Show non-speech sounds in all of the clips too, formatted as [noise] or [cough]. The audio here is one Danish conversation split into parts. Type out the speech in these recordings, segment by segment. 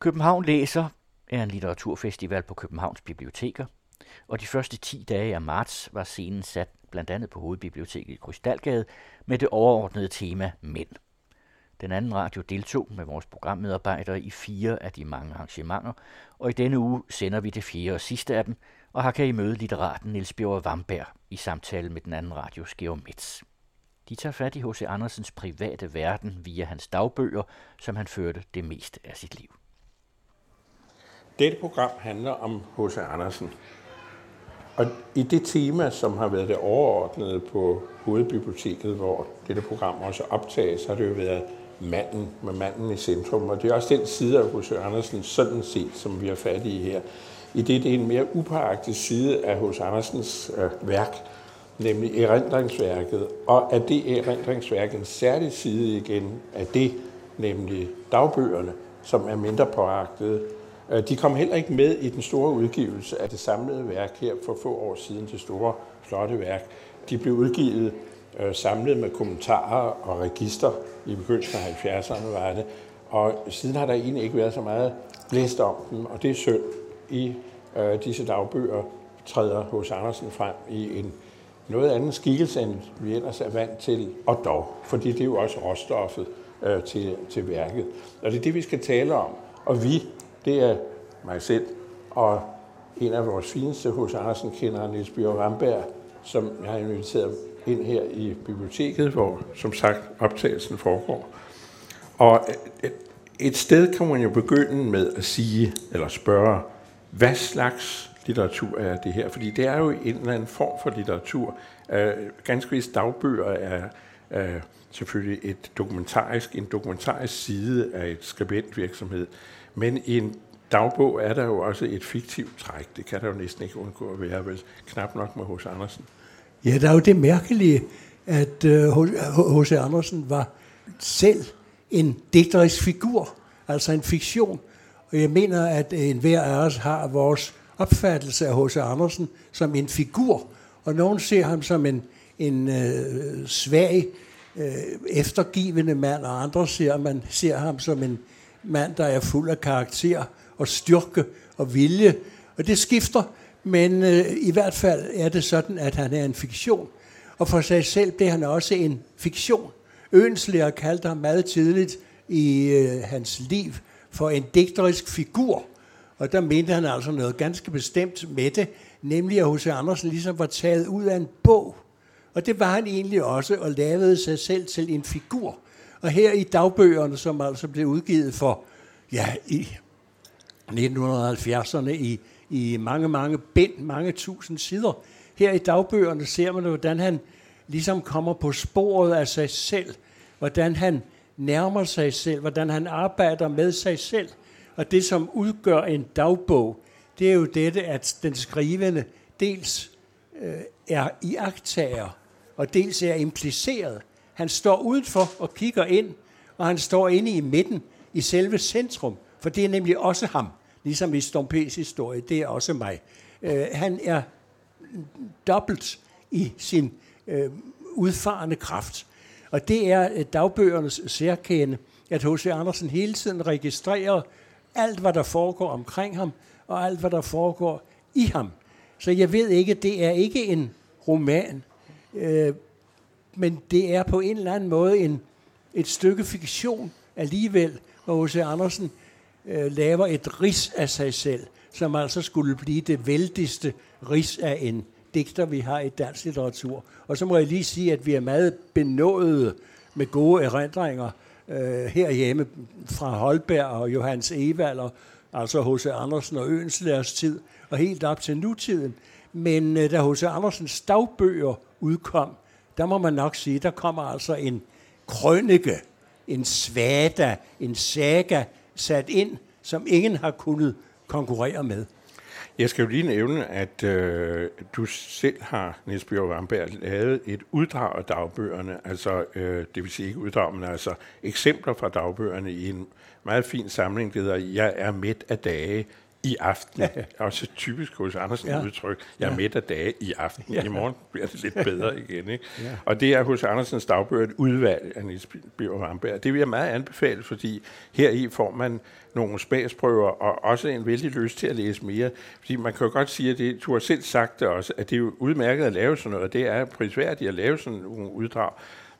København læser er en litteraturfestival på Københavns biblioteker, og de første 10 dage af marts var scenen sat blandt andet på Hovedbiblioteket i Krystalgade med det overordnede tema Mænd. Den anden radio deltog med vores programmedarbejdere i fire af de mange arrangementer, og i denne uge sender vi det fjerde og sidste af dem, og her kan I møde litteraten Niels Bjørn Vamberg i samtale med den anden radios Georg Metz. De tager fat i H.C. Andersens private verden via hans dagbøger, som han førte det meste af sit liv. Dette program handler om H.C. Andersen. Og i det tema, som har været det overordnede på Hovedbiblioteket, hvor dette program også optages, har det jo været manden med manden i centrum. Og det er også den side af H.C. Andersen sådan set, som vi har fat i her. I det, det er en mere upåagtig side af H.C. Andersens øh, værk, nemlig erindringsværket. Og af det erindringsværk en særlig side igen af det, nemlig dagbøgerne, som er mindre påagtede. Øh, de kom heller ikke med i den store udgivelse af det samlede værk her for få år siden, det store, flotte værk. De blev udgivet øh, samlet med kommentarer og register i begyndelsen af 70'erne var det. Og siden har der egentlig ikke været så meget blæst om dem, og det er synd. I øh, disse dagbøger træder hos Andersen frem i en noget anden skikkelse, end vi ellers er vant til, og dog, fordi det er jo også råstoffet øh, til, til værket. Og det er det, vi skal tale om. Og vi, det er mig selv og en af vores fineste hos Andersen kender, Niels Bjørn Ramberg, som jeg har inviteret ind her i biblioteket, hvor som sagt optagelsen foregår. Og øh, et sted kan man jo begynde med at sige, eller spørge, hvad slags litteratur er det her? Fordi det er jo en eller anden form for litteratur. Uh, ganske vist dagbøger er uh, selvfølgelig et dokumentarisk, en dokumentarisk side af et skribentvirksomhed. Men i en dagbog er der jo også et fiktivt træk. Det kan der jo næsten ikke undgå at være, vel knap nok med H.C. Andersen. Ja, der er jo det mærkelige, at øh, H.C. Andersen var selv en digterisk figur, altså en fiktion. Og jeg mener, at enhver af os har vores opfattelse af H.C. Andersen som en figur, og nogen ser ham som en, en øh, svag, øh, eftergivende mand, og andre ser, man ser ham som en mand, der er fuld af karakter og styrke og vilje. Og det skifter, men øh, i hvert fald er det sådan, at han er en fiktion. Og for sig selv blev han også en fiktion. Ønslæger kaldte ham meget tidligt i øh, hans liv for en digterisk figur. Og der mente han altså noget ganske bestemt med det, nemlig at H.C. Andersen ligesom var taget ud af en bog. Og det var han egentlig også, og lavede sig selv til en figur. Og her i dagbøgerne, som altså blev udgivet for, ja, i 1970'erne, i, i mange, mange bind, mange tusind sider, her i dagbøgerne ser man, hvordan han ligesom kommer på sporet af sig selv, hvordan han nærmer sig selv, hvordan han arbejder med sig selv. Og det, som udgør en dagbog, det er jo dette, at den skrivende dels øh, er iagtager, og dels er impliceret. Han står udenfor og kigger ind, og han står inde i midten, i selve centrum, for det er nemlig også ham, ligesom i Stompes historie, det er også mig. Øh, han er dobbelt i sin øh, udfarende kraft. Og det er øh, dagbøgernes særkende, at H.C. Andersen hele tiden registrerer alt, hvad der foregår omkring ham, og alt, hvad der foregår i ham. Så jeg ved ikke, det er ikke en roman, øh, men det er på en eller anden måde en, et stykke fiktion alligevel, hvor H.C. Andersen øh, laver et ris af sig selv, som altså skulle blive det vældigste ris af en digter, vi har i dansk litteratur. Og så må jeg lige sige, at vi er meget benådet med gode erindringer øh, herhjemme fra Holberg og Johannes Evaler, altså H.C. Andersen og Øenslers tid, og helt op til nutiden. Men øh, da H.C. Andersens dagbøger udkom, der må man nok sige, der kommer altså en krønike, en svada, en saga sat ind, som ingen har kunnet konkurrere med. Jeg skal jo lige nævne, at øh, du selv har, Niels Bjørn Wamberg, lavet et uddrag af dagbøgerne, altså øh, det vil sige ikke uddrag, men altså eksempler fra dagbøgerne i en meget fin samling, der hedder Jeg er midt af dage i aften. Ja. Også typisk hos Andersen ja. udtryk. Jeg ja. midt af dage i aften. Ja. I morgen bliver det lidt bedre igen. Ikke? Ja. Og det er hos Andersens dagbøger et udvalg af Niels Vamberg. Det vil jeg meget anbefale, fordi her i får man nogle smagsprøver, og også en vældig lyst til at læse mere. Fordi man kan jo godt sige, at det, du har selv sagt det også, at det er jo udmærket at lave sådan noget, og det er prisværdigt at lave sådan nogle uddrag,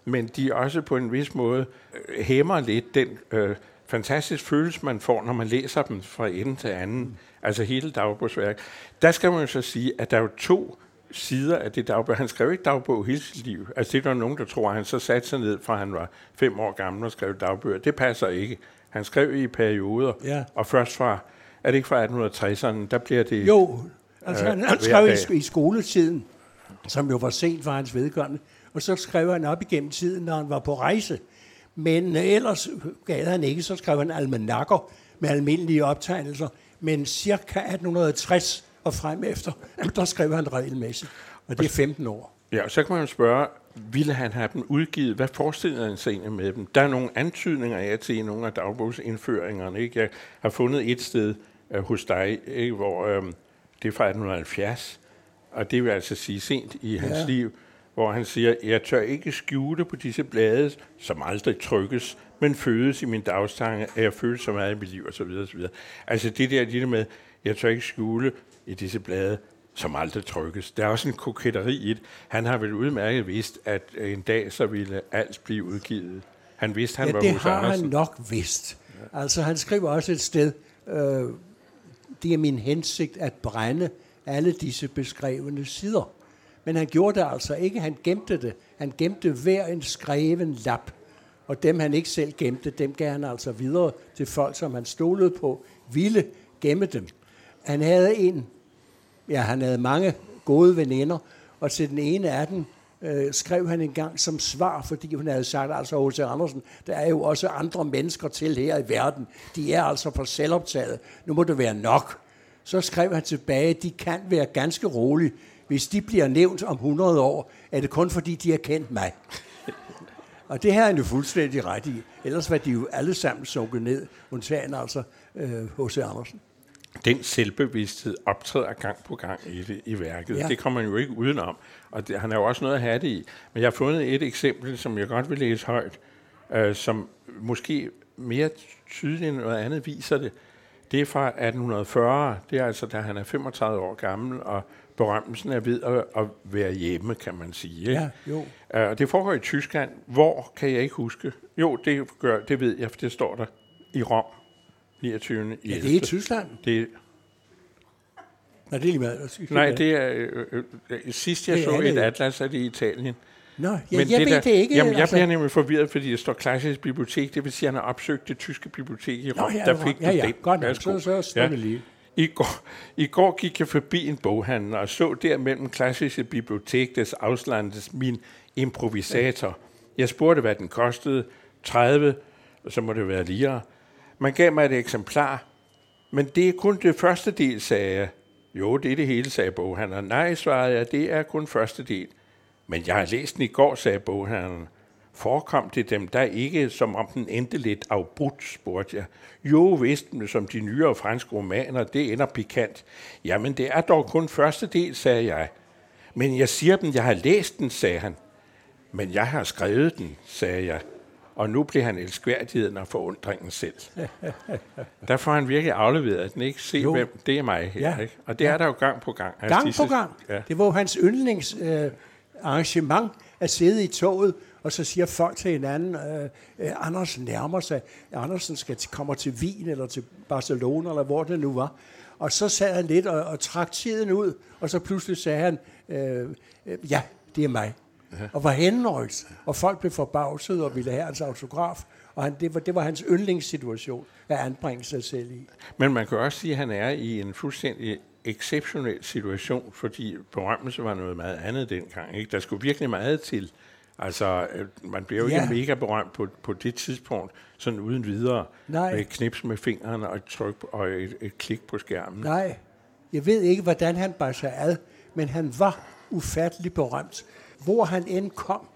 men de også på en vis måde øh, hæmmer lidt den øh, fantastisk følelse, man får, når man læser dem fra ende til anden, mm. altså hele dagbogsværk. Der skal man jo så sige, at der er jo to sider af det dagbog. Han skrev ikke dagbog hele sit liv. Altså det er der nogen, der tror, at han så satte sig ned, fra han var fem år gammel og skrev dagbøger. Det passer ikke. Han skrev i perioder, ja. og først fra, er det ikke fra 1860'erne, der bliver det... Jo, altså øh, han, han skrev i, i skoletiden, som jo var sent for hans vedkommende, og så skrev han op igennem tiden, når han var på rejse. Men øh, ellers gav han ikke, så skrev han almanakker med almindelige optegnelser. Men cirka 1860 og frem efter, [clears throat] der skrev han regelmæssigt. Og det er 15 år. Ja, så kan man spørge, ville han have dem udgivet? Hvad forestiller han sig egentlig med dem? Der er nogle antydninger af til i nogle af dagbogsindføringerne. Ikke? Jeg har fundet et sted uh, hos dig, ikke? hvor um, det er fra 1870, og det vil altså sige sent i hans ja. liv, hvor han siger, jeg tør ikke skjule på disse blade, som aldrig trykkes, men fødes i min dagstange, at jeg føler så meget i mit liv, osv. osv. Altså det der, der med, jeg tør ikke skjule i disse blade, som aldrig trykkes. Der er også en koketteri i det. Han har vel udmærket vidst, at en dag så ville alt blive udgivet. Han vidste, han ja, var det har Andersen. han nok vidst. Ja. Altså han skriver også et sted, øh, det er min hensigt at brænde alle disse beskrevne sider. Men han gjorde det altså ikke, han gemte det. Han gemte hver en skreven lap. Og dem han ikke selv gemte, dem gav han altså videre til folk, som han stolede på, ville gemme dem. Han havde en, ja, han havde mange gode veninder, og til den ene af dem øh, skrev han en gang som svar, fordi hun havde sagt, altså H.C. Andersen, der er jo også andre mennesker til her i verden. De er altså for selvoptaget. Nu må det være nok. Så skrev han tilbage, de kan være ganske rolige. Hvis de bliver nævnt om 100 år, er det kun fordi, de har kendt mig. Og det her er han jo fuldstændig ret i. Ellers var de jo alle sammen sunket ned, undtagen altså H.C. Øh, Andersen. Den selvbevidsthed optræder gang på gang i, det, i værket. Ja. Det kommer man jo ikke udenom. Og det, han er jo også noget at have det i. Men jeg har fundet et eksempel, som jeg godt vil læse højt, øh, som måske mere tydeligt end noget andet viser det. Det er fra 1840. Det er altså, da han er 35 år gammel, og berømmelsen er ved at, at være hjemme, kan man sige. Ja, jo. Uh, det foregår i Tyskland. Hvor kan jeg ikke huske? Jo, det, gør, det ved jeg, for det står der i Rom. 29. Ja, det er i Tyskland. Det, Nej, det er lige meget. Nej, det er... Øh, øh, øh sidst jeg det så et det. atlas, er det i Italien. Nå, ja, Men jeg det ved der, det ikke. Jamen, jeg altså. bliver nemlig forvirret, fordi det står klassisk bibliotek. Det vil sige, at han har opsøgt det tyske bibliotek i Rom. Nå, ja, der fik ja, ja, det. Godt, så, så, så ja. lige. I går, I går gik jeg forbi en boghandel og så der mellem klassiske bibliotek des Auslandes min improvisator. Jeg spurgte, hvad den kostede. 30, så må det være lige. Man gav mig et eksemplar, men det er kun det første del, sagde jeg. Jo, det er det hele, sagde boghandleren. Nej, svarede jeg, det er kun første del. Men jeg har læst den i går, sagde boghandleren. Forekom det dem der ikke, som om den endte lidt afbrudt, spurgte jeg. Jo, vist, som de nyere franske romaner, det ender pikant. Jamen, det er dog kun første del, sagde jeg. Men jeg siger dem, jeg har læst den, sagde han. Men jeg har skrevet den, sagde jeg. Og nu bliver han elskværdigheden og forundringen selv. der får han virkelig afleveret, at den ikke se, jo. hvem det er mig her. Ja. Ikke? Og det ja. er der jo gang på gang. Gang disse, på gang. Ja. Det var hans yndlingsarrangement øh, arrangement at sidde i toget, og så siger folk til hinanden, øh, øh, Andersen nærmer sig, Andersen skal kommer til Wien eller til Barcelona, eller hvor det nu var. Og så sad han lidt og, og trak tiden ud, og så pludselig sagde han, øh, øh, ja, det er mig. Ja. Og var henrygt, og folk blev forbavset og ville have hans autograf. Og han, det, var, det var hans yndlingssituation at anbringe sig selv i. Men man kan også sige, at han er i en fuldstændig exceptionel situation, fordi berømmelse var noget meget andet dengang. Ikke? Der skulle virkelig meget til. Altså, øh, man bliver jo ja. ikke mega berømt på, på det tidspunkt, sådan uden videre, Nej. med knips med fingrene og et tryk og et, et klik på skærmen. Nej, jeg ved ikke, hvordan han bar sig ad, men han var ufattelig berømt hvor han end kom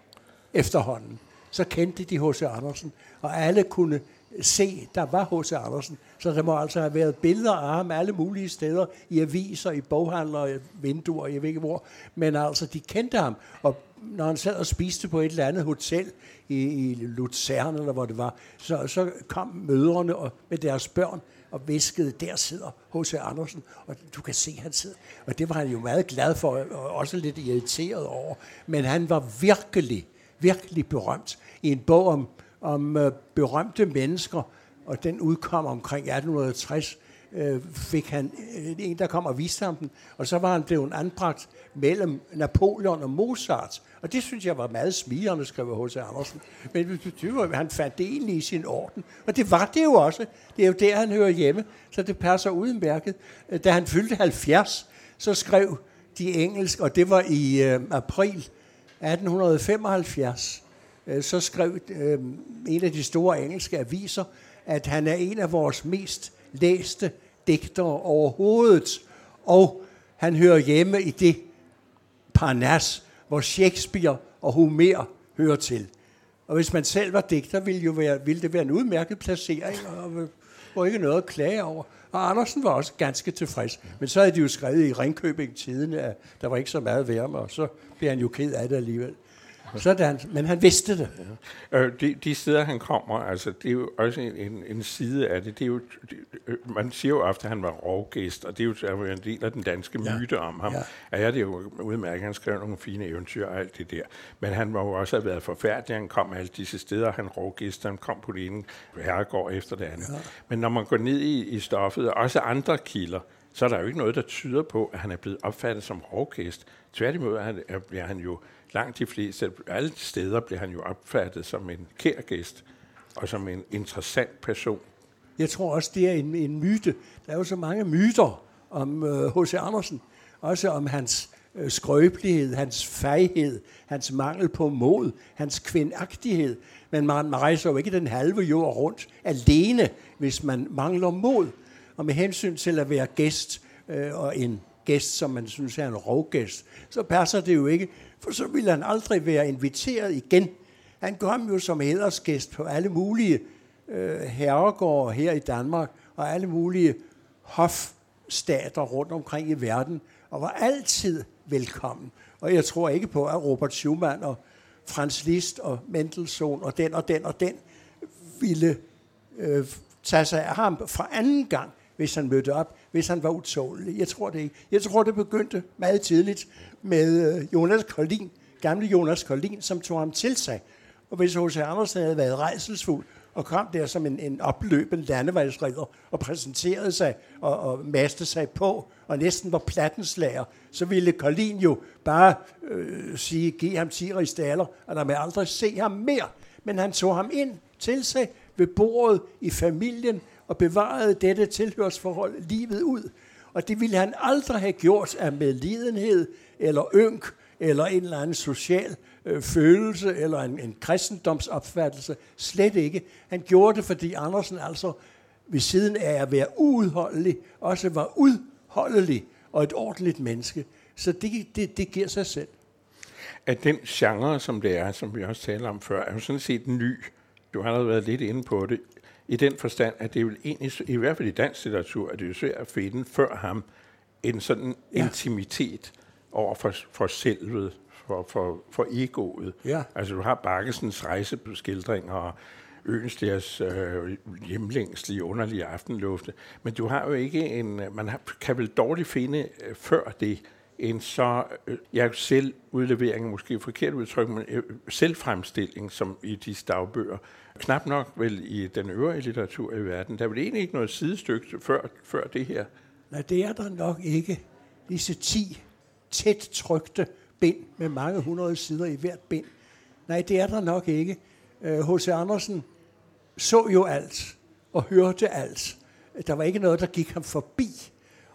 efterhånden, så kendte de H.C. Andersen, og alle kunne se, der var H.C. Andersen, Så der må altså have været billeder af ham alle mulige steder, i aviser, i boghandler, i vinduer, jeg ved ikke hvor. Men altså, de kendte ham, og når han sad og spiste på et eller andet hotel i, i Luzern, eller hvor det var, så, så kom mødrene og, med deres børn og viskede, der sidder H.C. Andersen, og du kan se, han sidder. Og det var han jo meget glad for, og også lidt irriteret over. Men han var virkelig, virkelig berømt i en bog om, om øh, berømte mennesker, og den udkom omkring 1860, øh, fik han øh, en, der kom og viste ham den, og så var han blevet anbragt mellem Napoleon og Mozart. Og det synes jeg var meget smigende, skrev H.C. Andersen. Men det var, han fandt det egentlig i sin orden. Og det var det jo også. Det er jo der, han hører hjemme, så det passer udmærket. Øh, da han fyldte 70, så skrev de engelsk, og det var i øh, april 1875, øh, så skrev øh, en af de store engelske aviser, at han er en af vores mest læste digtere overhovedet, og han hører hjemme i det Parnas, hvor Shakespeare og Homer hører til. Og hvis man selv var digter, ville, jo være, ville det være en udmærket placering, og var ikke noget at klage over. Og Andersen var også ganske tilfreds. Men så havde de jo skrevet i Ringkøbing tiden, at der var ikke så meget værme, og så blev han jo ked af det alligevel. Sådan, men han vidste det. Ja. Øh, de, de steder, han kommer, altså, det er jo også en, en side af det. det, er jo, det øh, man siger jo ofte, at han var rovgæst, og det er jo en del af den danske ja. myte om ham. Ja. Ja, ja, det er jo udmærket, han skrev nogle fine eventyr og alt det der. Men han må jo også have været forfærdelig. Han kom alle disse steder, han rovgæst, han kom på det ene herregård efter det andet. Ja. Men når man går ned i, i stoffet, og også andre kilder, så er der jo ikke noget, der tyder på, at han er blevet opfattet som rovgæst. Tværtimod er han, er han jo langt de fleste, alle steder blev han jo opfattet som en kær gæst og som en interessant person. Jeg tror også, det er en, en myte. Der er jo så mange myter om H.C. Øh, Andersen, også om hans øh, skrøbelighed, hans fejhed, hans mangel på mod, hans kvindagtighed. Men man, man rejser jo ikke den halve jord rundt alene, hvis man mangler mod. Og med hensyn til at være gæst, øh, og en gæst, som man synes er en rovgæst, så passer det jo ikke, for så ville han aldrig være inviteret igen. Han kom jo som hedersgæst på alle mulige øh, herregårde her i Danmark, og alle mulige hofstater rundt omkring i verden, og var altid velkommen. Og jeg tror ikke på, at Robert Schumann og Franz Liszt og Mendelssohn og den og den og den ville øh, tage sig af ham fra anden gang, hvis han mødte op, hvis han var utålig. Jeg tror det ikke. Jeg tror, det begyndte meget tidligt med øh, Jonas Koldin, gamle Jonas Koldin, som tog ham til sig. Og hvis H.C. Andersen havde været rejselsfuld, og kom der som en, en opløbende landevejsridder og præsenterede sig og, og maste sig på, og næsten var plattenslager, så ville Koldin jo bare øh, sige, giv ham 10 ristaller, og der vil aldrig se ham mere. Men han tog ham ind til sig ved bordet i familien, og bevarede dette tilhørsforhold livet ud. Og det ville han aldrig have gjort af medlidenhed, eller ynk, eller en eller anden social øh, følelse, eller en, en kristendomsopfattelse. Slet ikke. Han gjorde det, fordi Andersen altså ved siden af at være uudholdelig, også var udholdelig og et ordentligt menneske. Så det, det, det giver sig selv. At den genre, som det er, som vi også talte om før, er jo sådan set ny. Du har allerede været lidt inde på det i den forstand, at det er jo egentlig, i hvert fald i dansk litteratur, at det er svært at finde før ham en sådan ja. intimitet over for, for selvet, for, for, for egoet. Ja. Altså du har Bakkesens rejseskildringer og Øenstjers øh, hjemlængslige underlige aftenlufte, men du har jo ikke en, man har, kan vel dårligt finde øh, før det, en så, øh, ja, selvudlevering, måske forkert udtryk, men øh, selvfremstilling, som i de dagbøger. Knap nok vel i den øvrige litteratur i verden. Der er vel egentlig ikke noget sidestykke før, før det her. Nej, det er der nok ikke. Disse ti tæt trykte bind med mange hundrede sider i hvert bind. Nej, det er der nok ikke. Øh, H.C. Andersen så jo alt og hørte alt. Der var ikke noget, der gik ham forbi.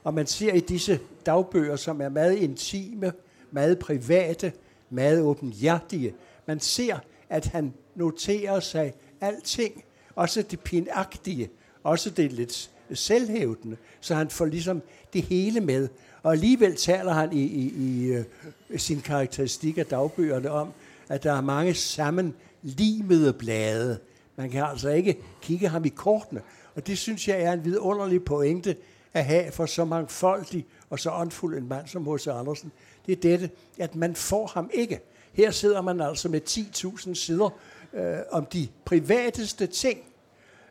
Og man ser i disse dagbøger, som er meget intime, meget private, meget åbenhjertige, man ser, at han noterer sig alting, også det pinagtige, også det lidt selvhævdende, så han får ligesom det hele med. Og alligevel taler han i, i, i øh, sin karakteristik af dagbøgerne om, at der er mange sammenlimede blade, Man kan altså ikke kigge ham i kortene. Og det synes jeg er en vidunderlig pointe at have for så mangfoldig og så åndfuld en mand som H.C. Andersen. Det er dette, at man får ham ikke. Her sidder man altså med 10.000 sider øh, om de privateste ting,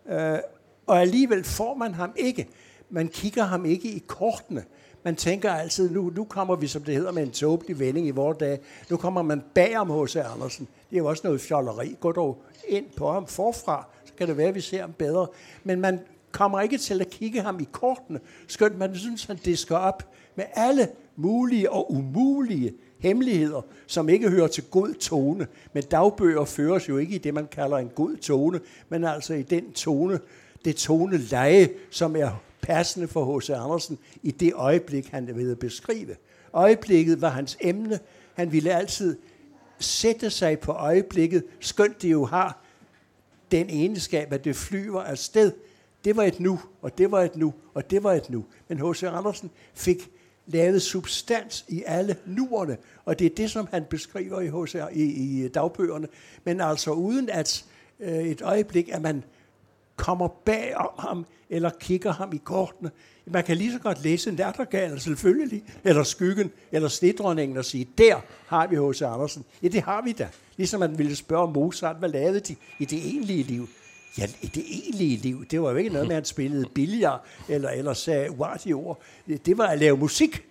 øh, og alligevel får man ham ikke. Man kigger ham ikke i kortene. Man tænker altid, nu, nu kommer vi, som det hedder, med en tåbelig vending i vores dag. Nu kommer man bag om H.C. Andersen. Det er jo også noget fjolleri. Gå dog ind på ham forfra, så kan det være, at vi ser ham bedre. Men man kommer ikke til at kigge ham i kortene, skønt man synes, han det skal op med alle mulige og umulige hemmeligheder, som ikke hører til god tone. Men dagbøger føres jo ikke i det, man kalder en god tone, men altså i den tone, det toneleje, som er passende for H.C. Andersen i det øjeblik, han ville beskrive. Øjeblikket var hans emne. Han ville altid sætte sig på øjeblikket, skønt det jo har den egenskab, at det flyver afsted. Det var et nu, og det var et nu, og det var et nu. Men H.C. Andersen fik lavet substans i alle nuerne, og det er det, som han beskriver i, H.C. i, i dagbøgerne. Men altså uden at øh, et øjeblik, at man kommer bag om ham, eller kigger ham i kortene. Man kan lige så godt læse Nattergalen selvfølgelig, eller Skyggen, eller Snedronningen og sige, der har vi H.C. Andersen. Ja, det har vi da. Ligesom man ville spørge Mozart, hvad lavede de i det egentlige liv? Ja, i det egentlige liv, det var jo ikke noget med, at han spillede billard, eller, eller sagde uartige ord. Det var at lave musik.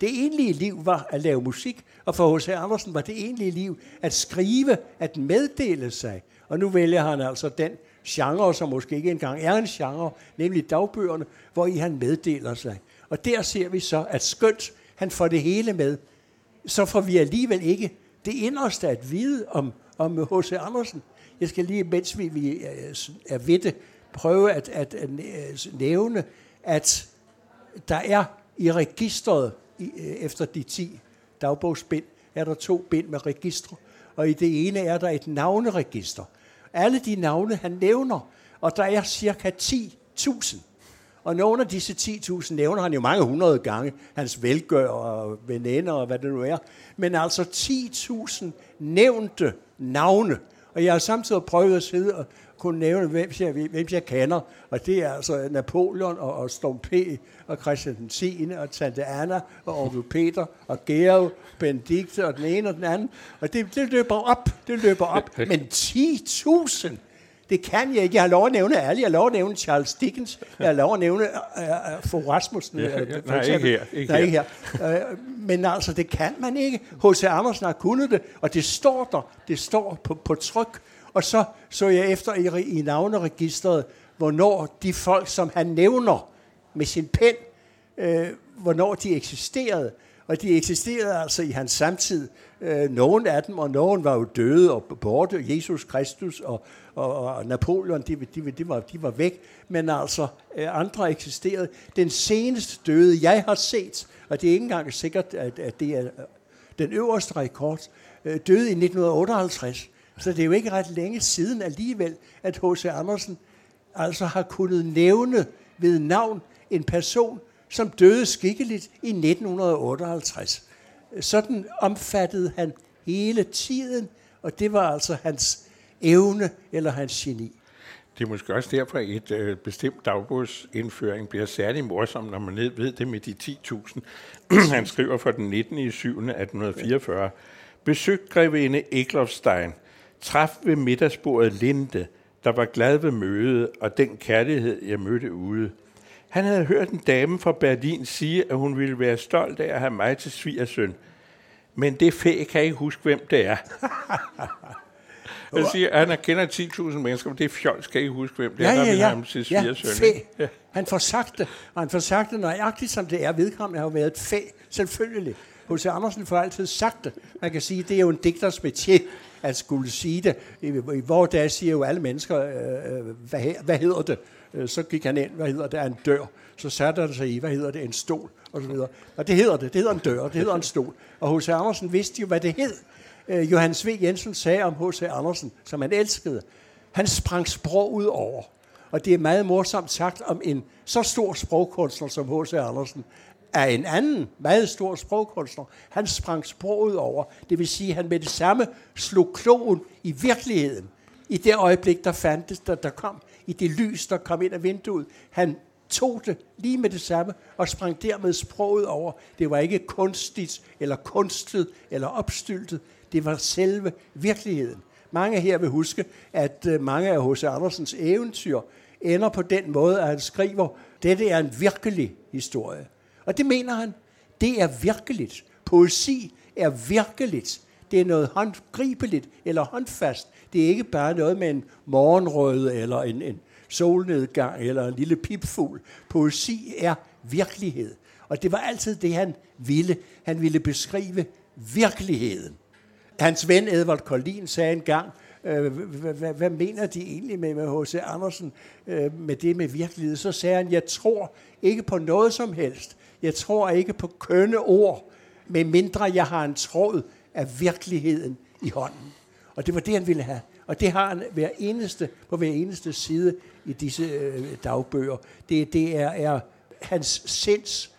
Det egentlige liv var at lave musik, og for H.C. Andersen var det egentlige liv at skrive, at meddele sig. Og nu vælger han altså den genre, som måske ikke engang er en genre, nemlig dagbøgerne, hvor i han meddeler sig. Og der ser vi så, at skønt han får det hele med, så får vi alligevel ikke det inderste at vide om, om H.C. Andersen. Jeg skal lige, mens vi, vi øh, er ved det, prøve at, at, at øh, nævne, at der er i registret øh, efter de 10 dagbogsbind, er der to bind med registre, og i det ene er der et navneregister – alle de navne, han nævner, og der er cirka 10.000. Og nogle af disse 10.000 nævner han jo mange hundrede gange, hans velgør og veninder og hvad det nu er. Men altså 10.000 nævnte navne. Og jeg har samtidig prøvet at sidde og kunne nævne, hvem jeg, hvem jeg kender. Og det er altså Napoleon og, og Storm P. og Christian den 10. og Tante Anna og Onkel Peter og Georg, Benedikte og den ene og den anden. Og det, det løber op, det løber op. Men 10.000, det kan jeg ikke. Jeg har lov at nævne alle. Jeg har lov at nævne Charles Dickens. Jeg har lov at nævne uh, uh, Rasmussen. Ja, ja, nej, ikke her. Ikke nej, ikke her. Uh, men altså, det kan man ikke. H.C. Andersen har kunnet det, og det står der. Det står på, på tryk. Og så så jeg efter i, i navneregisteret, hvornår de folk, som han nævner med sin pen, øh, hvornår de eksisterede. Og de eksisterede altså i hans samtid. Øh, nogen af dem, og nogen var jo døde og borte. Jesus Kristus og, og, og Napoleon, de, de, de, var, de var væk. Men altså, øh, andre eksisterede. Den seneste døde, jeg har set, og det er ikke engang sikkert, at, at det er øh, den øverste rekord, øh, døde i 1958. Så det er jo ikke ret længe siden alligevel, at H.C. Andersen altså har kunnet nævne ved navn en person, som døde skikkeligt i 1958. Sådan omfattede han hele tiden, og det var altså hans evne eller hans geni. Det er måske også derfor, at et øh, bestemt dagbogsindføring bliver særlig morsom, når man ved det med de 10.000. [clears throat] Han skriver for den 19. i 7. 1844. Besøg grevinde Eklofstein, traf ved middagsbordet Linde, der var glad ved mødet og den kærlighed, jeg mødte ude. Han havde hørt en dame fra Berlin sige, at hun ville være stolt af at have mig til svigersøn. Men det fæ kan ikke huske, hvem det er. [laughs] Jeg siger, at han kender 10.000 mennesker, men det er fjol, skal ikke huske, hvem det er, ja, ja, ja. ham til svigersøn. Ja, Han får sagt det, og han får sagt det nøjagtigt, som det er. Vedkommende har jo været et fæ, selvfølgelig. H.C. Andersen får altid sagt det. Man kan sige, at det er jo en digters métier at skulle sige det. I, i vores dag siger jo alle mennesker, øh, øh hvad, hvad hedder det? Øh, så gik han ind, hvad hedder det, en dør. Så satte han sig i, hvad hedder det, en stol, og så videre. Og det hedder det, det hedder en dør, det hedder en stol. Og H.C. Andersen vidste jo, hvad det hed. Øh, Johannes V. Jensen sagde om H.C. Andersen, som han elskede, han sprang sprog ud over. Og det er meget morsomt sagt om en så stor sprogkunstner som H.C. Andersen, af en anden meget stor sprogkunstner. Han sprang sproget over. Det vil sige, at han med det samme slog klogen i virkeligheden, I det øjeblik, der fandtes, der, der kom, i det lys, der kom ind af vinduet, han tog det lige med det samme og sprang dermed sproget over. Det var ikke kunstigt, eller kunstet, eller opstyltet. Det var selve virkeligheden. Mange her vil huske, at øh, mange af H.C. Andersens eventyr ender på den måde, at han skriver, dette er en virkelig historie. Og det mener han. Det er virkeligt. Poesi er virkeligt. Det er noget håndgribeligt eller håndfast. Det er ikke bare noget med en morgenrøde eller en, en solnedgang eller en lille pipfugl. Poesi er virkelighed. Og det var altid det, han ville. Han ville beskrive virkeligheden. Hans ven Edvard Collin sagde engang, øh, hvad mener de egentlig med, med H.C. Andersen, øh, med det med virkelighed? Så sagde han, jeg tror ikke på noget som helst. Jeg tror ikke på kønne ord, medmindre jeg har en tråd af virkeligheden i hånden. Og det var det, han ville have. Og det har han hver eneste, på hver eneste side i disse øh, dagbøger. Det, det er, er hans sinds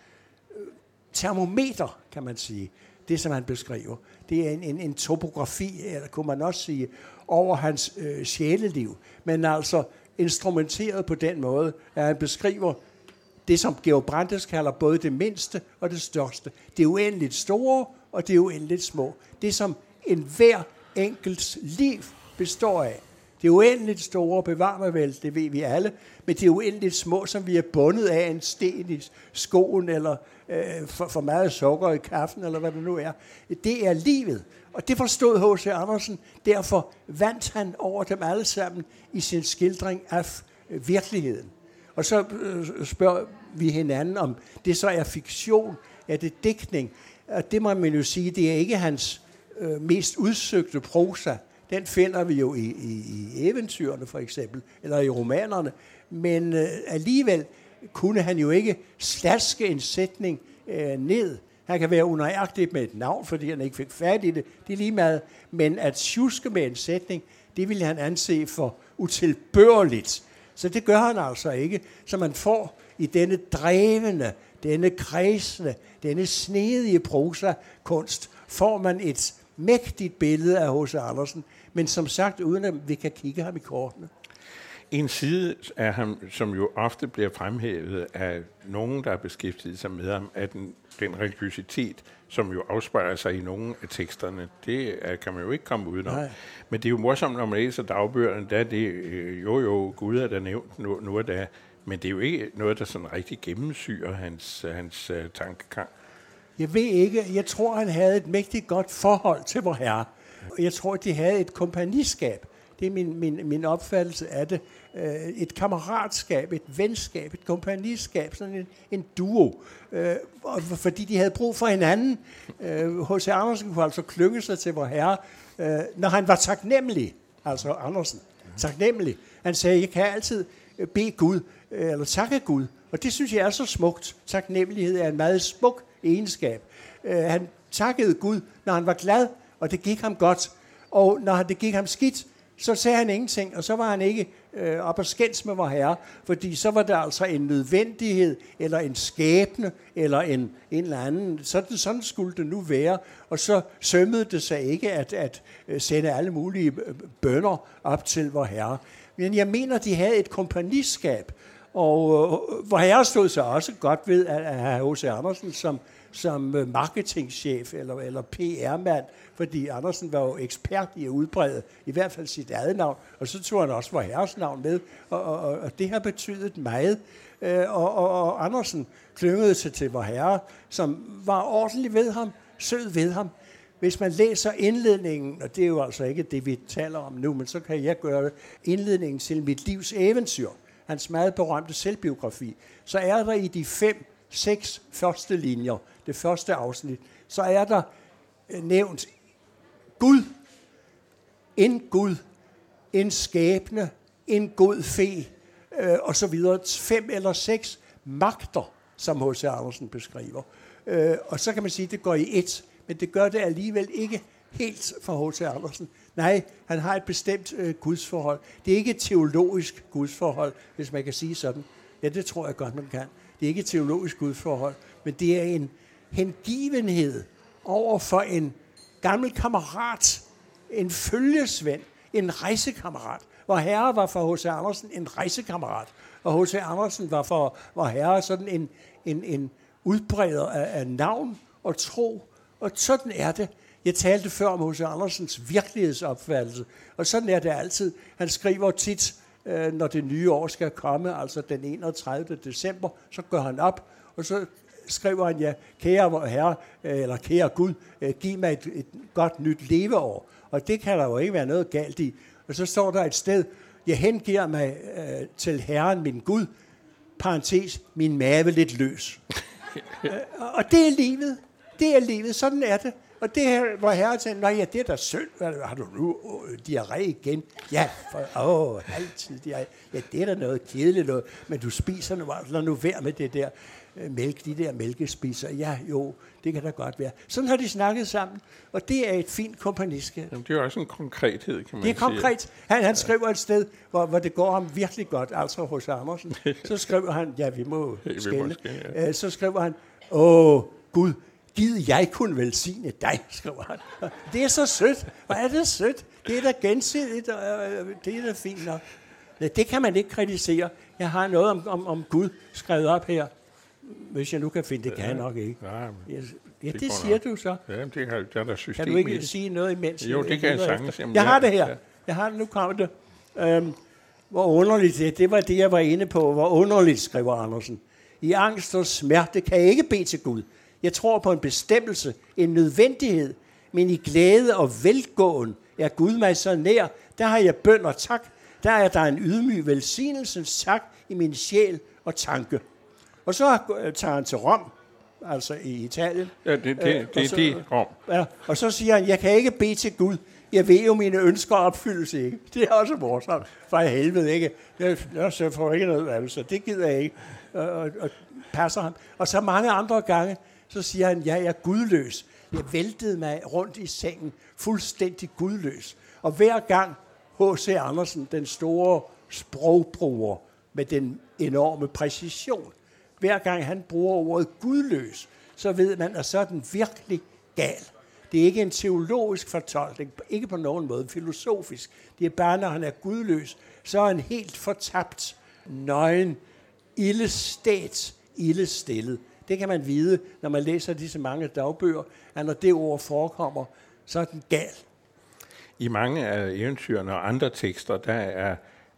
øh, termometer, kan man sige. Det, som han beskriver. Det er en, en, en topografi, eller kunne man også sige, over hans øh, sjæleliv. Men altså instrumenteret på den måde, at han beskriver det, som Georg Brandes kalder både det mindste og det største. Det er uendeligt store, og det er uendeligt små. Det, som enhver enkelts liv består af. Det er uendeligt store, bevar mig vel, det ved vi alle, men det er uendeligt små, som vi er bundet af en sten i skoen, eller øh, for, for meget sukker i kaffen, eller hvad det nu er. Det er livet. Og det forstod H.C. Andersen, derfor vandt han over dem alle sammen i sin skildring af virkeligheden. Og så øh, spørger vi hinanden, om det så er fiktion, er det dækning. Og det må man jo sige, det er ikke hans øh, mest udsøgte prosa. Den finder vi jo i, i, i eventyrene for eksempel, eller i romanerne. Men øh, alligevel kunne han jo ikke slaske en sætning øh, ned. Han kan være unøjagtig med et navn, fordi han ikke fik fat i det. Det er lige meget. Men at tjuske med en sætning, det ville han anse for utilbørligt. Så det gør han altså ikke. Så man får i denne drevende, denne kredsende, denne snedige prosa-kunst, får man et mægtigt billede af H.C. Andersen, men som sagt, uden at vi kan kigge ham i kortene. En side af ham, som jo ofte bliver fremhævet af nogen, der har beskæftiget sig med ham, er den, den religiøsitet, som jo afspejler sig i nogle af teksterne. Det er, kan man jo ikke komme udenom. Nej. Men det er jo morsomt, når man læser dagbøgerne, der er det øh, jo jo, Gud er der nævnt nu, nu er der, men det er jo ikke noget, der sådan rigtig gennemsyrer hans, hans uh, tankegang. Jeg ved ikke, jeg tror, han havde et mægtigt godt forhold til vor herre. Jeg tror, de havde et kompagniskab. Det er min, min, min opfattelse af det. Øh, et kammeratskab, et venskab, et kompagniskab, sådan en, en duo. Øh, fordi de havde brug for hinanden. H.C. Øh, Andersen kunne altså klynge sig til vor herre, øh, når han var taknemmelig. Altså Andersen. Taknemmelig. Han sagde, jeg kan altid øh, bede Gud, øh, eller takke Gud. Og det synes jeg er så smukt. Taknemmelighed er en meget smuk egenskab. Han takkede Gud, når han var glad, og det gik ham godt. Og når det gik ham skidt, så sagde han ingenting, og så var han ikke øh, op og skændes med vor herre, fordi så var der altså en nødvendighed, eller en skæbne, eller en, en eller anden, sådan, sådan skulle det nu være, og så sømmede det sig ikke at, at øh, sende alle mulige øh, bønder op til vor herre. Men jeg mener, de havde et kompagniskab, og øh, vor herre stod sig også godt ved at have H.C. Andersen som, som øh, marketingchef eller, eller PR-mand, fordi Andersen var jo ekspert i at udbrede i hvert fald sit eget navn, og så tog han også vor herres navn med, og, og, og det har betydet meget. Øh, og, og, og Andersen klyngede sig til vor herre, som var ordentlig ved ham, sød ved ham. Hvis man læser indledningen, og det er jo altså ikke det, vi taler om nu, men så kan jeg gøre det, indledningen til mit livs eventyr, hans meget berømte selvbiografi, så er der i de fem, seks første linjer, det første afsnit, så er der øh, nævnt Gud, en Gud, en skæbne, en god fe, øh, og så videre. Fem eller seks magter, som H.C. Andersen beskriver. Øh, og så kan man sige, at det går i et, men det gør det alligevel ikke helt for H.C. Andersen. Nej, han har et bestemt øh, gudsforhold. Det er ikke et teologisk gudsforhold, hvis man kan sige sådan. Ja, det tror jeg godt, man kan. Det er ikke et teologisk gudsforhold, men det er en hengivenhed over for en gammel kammerat, en følgesvend, en rejsekammerat. Hvor herre var for H.C. Andersen en rejsekammerat, og H.C. Andersen var for hvor herre sådan en, en, en udbreder af, af navn og tro, og sådan er det. Jeg talte før om H.C. Andersens virkelighedsopfattelse, og sådan er det altid. Han skriver tit, øh, når det nye år skal komme, altså den 31. december, så går han op, og så skriver han, ja, kære herre, øh, eller kære Gud, øh, giv mig et, et godt nyt leveår. Og det kan der jo ikke være noget galt i. Og så står der et sted, jeg hengiver mig øh, til Herren, min Gud, parentes, min mave lidt løs. [laughs] øh, og det er livet. Det er livet. Sådan er det. Og det her, hvor herren sagde, nej, ja, det er da synd. Har du nu øh, diarré igen? Ja, for, åh, altid diarré. Ja, det er da noget kedeligt noget. Men du spiser nu, lad nu være med det der mælk, de der mælkespiser. Ja, jo, det kan da godt være. Sådan har de snakket sammen, og det er et fint kompagniskab. Jamen, det er også en konkrethed, kan man Det er sige. konkret. Han, han skriver et sted, hvor, hvor det går ham virkelig godt, altså hos Andersen. [laughs] Så skriver han, ja, vi må vi må skælde. skælde, ja. Øh, Så skriver han, åh, Gud, Gid jeg kunne velsigne dig, [laughs] skriver han. Det er så sødt. Hvor er det sødt? Det er da gensidigt, og øh, det er da fint nok. Ja, Det kan man ikke kritisere. Jeg har noget om, om, om Gud skrevet op her. Hvis jeg nu kan finde det, kan jeg nok ikke. Nej, men, Ja, ja det det siger nok. du så. ja, det, har, der er der system Kan du ikke i. sige noget imens? Jo, det kan jeg sagtens. Jamen, Jeg har det her. ja. Jeg har det, nu kommer det. Øhm, hvor underligt det, det var det, jeg var inde på. Hvor underligt, skriver Andersen. I angst og smerte kan jeg ikke bede til Gud. Jeg tror på en bestemmelse, en nødvendighed, men i glæde og velgåen er Gud mig så nær. Der har jeg bøn og tak. Der er der en ydmyg velsignelsens tak i min sjæl og tanke. Og så øh, tager han til Rom, altså i Italien. Ja, det, det, Øh, det, er så- det rum. Ja, og så siger han, jeg kan ikke bede til Gud. Jeg ved jo, mine ønsker opfyldes ikke. [laughs] Det er også morsomt. For helvede ikke. Jeg, jeg så får ikke noget altså. Det gider jeg ikke. Og, og, og passer ham. Og så mange andre gange, så siger han, ja, jeg er gudløs. Jeg væltede mig rundt i sengen, fuldstændig gudløs. Og hver gang H.C. Andersen, den store sprogbruger med den enorme præcision, hver gang han bruger ordet gudløs, så ved man, at så er den virkelig gal. Det er ikke en teologisk fortolkning, ikke på nogen måde filosofisk. Det er bare, når han er gudløs, så er han helt fortabt, nøgen, ildestat, ildestillet. Det kan man vide, når man læser disse mange dagbøger, at når det ord forekommer, så er den gal. I mange af eventyrene og andre tekster, der er,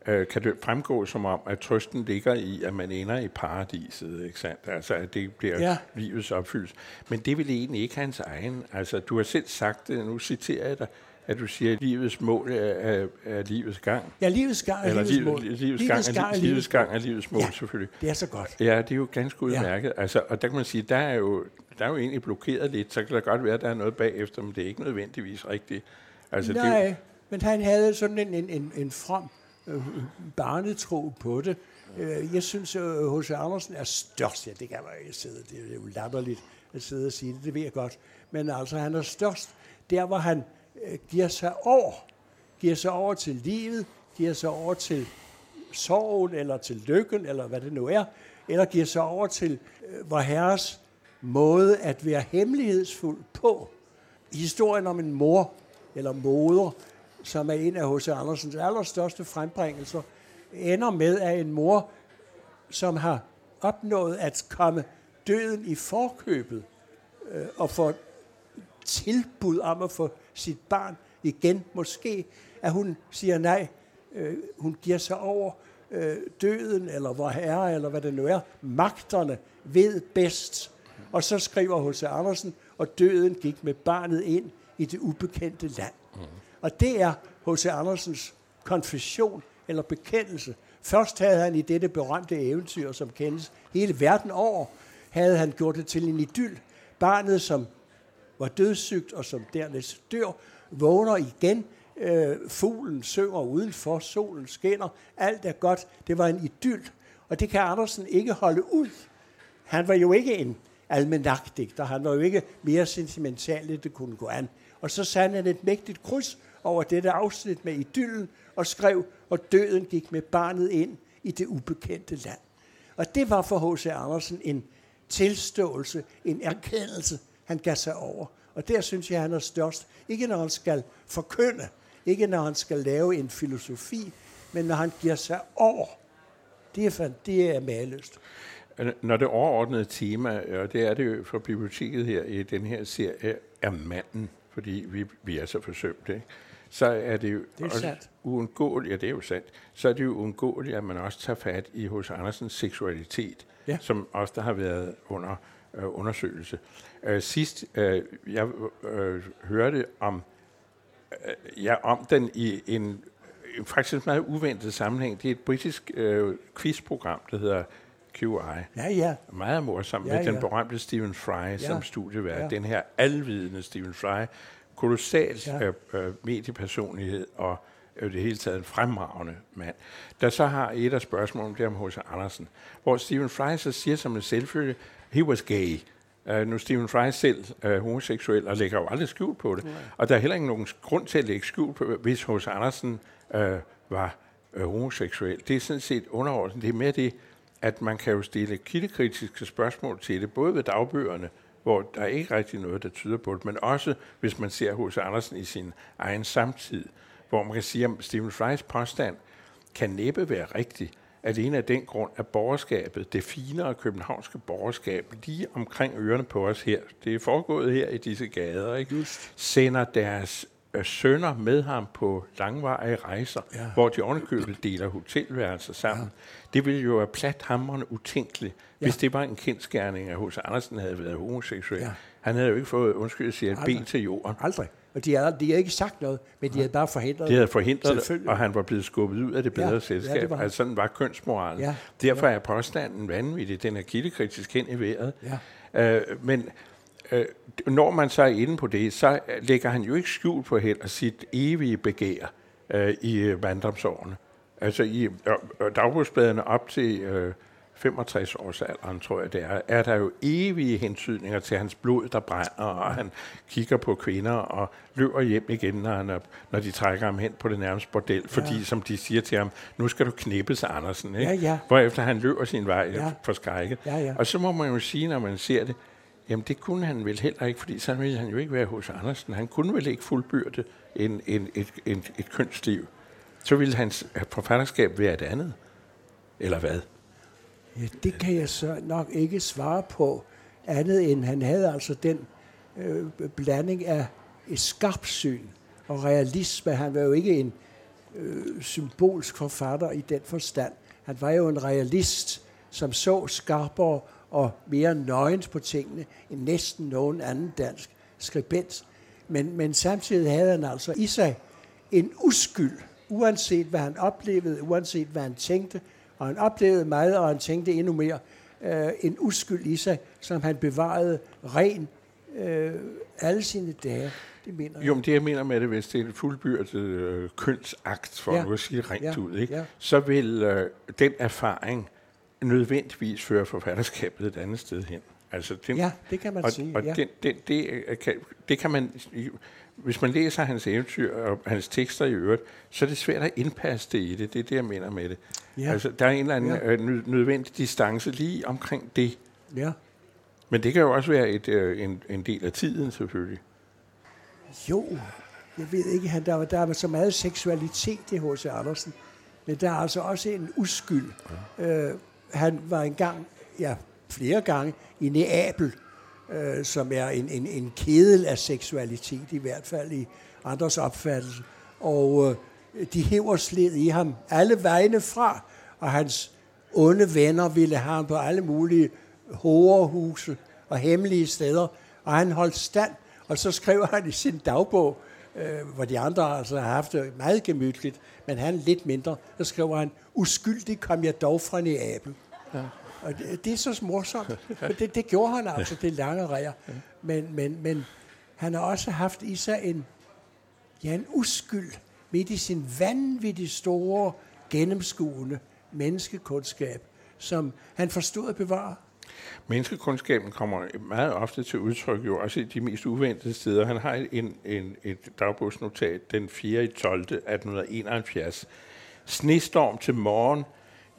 øh, kan det fremgå som om, at trøsten ligger i, at man ender i paradiset, ikke sandt? Altså, at det bliver Ja. livets opfyldelse. Men det vil egentlig ikke hans egen. Altså, du har selv sagt det, nu citerer jeg dig, at du siger, at livets mål er, er, er livets gang. Ja, livets gang er Eller livets livet, mål. livets, livets, gang, er, livets gang er livets mål, Ja. selvfølgelig. Det er så godt. Ja, det er jo ganske udmærket. Ja. Altså, og der kan man sige, der er, jo, der er jo egentlig blokeret lidt, så kan det godt være, at der er noget bagefter, men det er ikke nødvendigvis rigtigt. Altså, det, er Nej, jo- men han havde sådan en, en, en, en from øh, barnetro på det. Øh, jeg synes, at H.C. Andersen er størst. Ja, det kan man ikke sidde. Det er jo latterligt at sidde og sige det, det ved jeg godt. Men altså, han er størst der, hvor han øh, giver sig over. Giver sig over til livet, giver sig over til sorgen, eller til lykken, eller hvad det nu er, eller giver sig over til øh, vor herres måde at være hemmelighedsfuld på. Historien om en mor, eller moder, som er en af H.C. Andersens allerstørste frembringelser, ender med, at en mor, som har opnået at komme døden i forkøbet, øh, og få tilbud om at få sit barn igen, måske, at hun siger nej, øh, hun giver sig over øh, døden, eller hvor herre, eller hvad det nu er, magterne ved bedst. Og så skriver H.C. Andersen, og døden gik med barnet ind i det ubekendte land. Og det er H.C. Andersens konfession eller bekendelse. Først havde han i dette berømte eventyr, som kendes hele verden over, havde han gjort det til en idyl. Barnet, som var dødssygt og som dernæst dør, vågner igen. Øh, fuglen synger udenfor, solen skinner, alt er godt. Det var en idyl, og det kan Andersen ikke holde ud. Han var jo ikke en almanakdigter, han var jo ikke mere sentimental, end det kunne gå an. Og så satte han et mægtigt kryds over dette afsnit med idyllen og skrev, og døden gik med barnet ind i det ubekendte land. Og det var for H.C. Andersen en tilståelse, en erkendelse, han gav sig over. Og der synes jeg, han er størst. Ikke når han skal forkynde, Ikke når han skal lave en filosofi, men når han giver sig over. Det er, fan- det er maløst. Øh, når det overordnede tema, og det er det jo for biblioteket her i den her serie, er manden, fordi vi, vi er så forsømte, ikke? så er det jo Det er også sandt. uundgåeligt, ja det er jo sandt, så er det jo uundgåeligt, at man også tager fat i hos Andersens seksualitet, Ja. som også der har været under øh, undersøgelse. Øh, sidst øh, jeg øh, hørte om, øh, ja, om den i en faktisk meget uventet sammenhæng. Det er et britisk øh, quizprogram, der hedder QI. Ja, ja. Meget morsom Ja, med den ja. berømte Stephen Fry ja. som studievært. Ja. Den her alvidende Stephen Fry. Kolossalt Ja. øh, øh, mediepersonlighed og øh, det hele taget en fremragende mand. Der så har et af spørgsmålene, det er om H.C. Andersen, hvor Stephen Fry så siger som en selvfølge, he was gay. Uh, nu er Stephen Fry selv uh, homoseksuel og lægger jo aldrig skjul på det. Og der er heller ikke nogen grund til at lægge skjul på, hvis H.C. Andersen uh, var uh, homoseksuel. Det er sådan set underordnet. Det er mere det, at man kan jo stille kildekritiske spørgsmål til det, både ved dagbøgerne, hvor der er ikke rigtig noget, der tyder på det, men også hvis man ser H.C. Andersen i sin egen samtid, hvor man kan sige, at Stephen Frys påstand kan næppe være rigtig, alene af den grund, at borgerskabet, det finere københavnske borgerskab, lige omkring ørerne på os her, det er foregået her i disse gader, ikke? Just. sender deres sønner med ham på langvarige rejser, Ja. ja. hvor de ovenikøbet deler hotelværelser sammen. Ja. Det ville jo være plathamrende utænkeligt, ja. hvis det var en kendskærning, at H.C. Andersen havde været homoseksuel. Ja. Ja. Han havde jo ikke fået, undskyld, siger, et Aldrig. ben til jorden. Aldrig. Og de har, de har ikke sagt noget, men de har bare forhindret Det havde forhindret det, Selvfølgelig. og han var blevet skubbet ud af det bedre Ja, ja, ja, selskab. det var Ja, altså, sådan var kønsmoralen. Ja, Ja, Derfor er påstanden vanvittig. Den er kildekritisk hen i vejret. Ja. Øh, men øh, når man så er inde på det, så lægger han jo ikke skjul på heller sit evige begær øh, i øh, manddomsårene. Altså i øh, øh, dagbogsbladene op til øh, 65 års alderen, tror jeg det er, er der jo evige hentydninger til hans blod, der brænder, og han kigger på kvinder og løber hjem igen, når, han er, når de trækker ham hen på det nærmeste bordel, fordi som de siger til ham, nu skal du knippes Andersen, ikke? Ja, ja. Hvorefter han løber sin vej Ja. ja. for skrækket. Ja, ja. Og så må man jo sige, når man ser det, jamen det kunne han vel heller ikke, fordi så ville han jo ikke være hos Andersen. Han kunne vel ikke fuldbyrde en, en, et, en, et kønsliv. Så ville hans forfatterskab være et andet. Eller hvad? Ja, det kan jeg så nok ikke svare på, andet end han havde altså den øh, blanding af et skarpsyn og realisme. Han var jo ikke en øh, symbolsk forfatter i den forstand. Han var jo en realist, som så skarpere og mere nøgent på tingene end næsten nogen anden dansk skribent. Men, men samtidig havde han altså i sig en uskyld, uanset hvad han oplevede, uanset hvad han tænkte, og han oplevede meget, og han tænkte endnu mere, øh, en uskyld i sig, som han bevarede ren øh, alle sine dage. Det mener jeg. Jo, men det jeg mener med det, hvis det er et fuldbyrdet øh, kønsakt, for Ja. at sige rent ja. ud, ikke? Ja. så vil øh, den erfaring nødvendigvis føre forfatterskabet et andet sted hen. Altså, den, Ja, det kan man og, sige, Og ja. den, den, det, øh, kan, det kan man... Hvis man læser hans eventyr og hans tekster i øvrigt, så er det svært at indpasse det i det. Det er det, jeg mener med det. Ja. Altså, der er en eller anden Ja. ja. øh, nød- nødvendig distance lige omkring det. Ja. Men det kan jo også være et, øh, en, en del af tiden, selvfølgelig. Jo, jeg ved ikke, han, der, var- der var så meget seksualitet i H.C. Andersen, men der er altså også en uskyld. Øh, han var engang, ja, flere gange, i Neapel, øh, som er en, en, en kedel af seksualitet, i hvert fald i andres opfattelse. Og øh, de hæver sled i ham alle vegne fra, og hans onde venner ville have ham på alle mulige hårehuse og hemmelige steder, og han holdt stand, og så skrev han i sin dagbog, øh, hvor de andre altså har haft det meget gemytligt, men han lidt mindre, så skriver han, uskyldig kom jeg dog fra Neapel. Ja. Og det, det er så morsomt, for det, det gjorde han altså, det lange ræer. Men, men, men han har også haft i sig en, ja, en uskyld midt i sin vanvittigt store, gennemskuende menneskekundskab, som han forstod at bevare. Menneskekundskaben kommer meget ofte til udtryk, jo også i de mest uventede steder. Han har en, en, et dagbogsnotat den 4. i 12. 1871. Snestorm til morgen.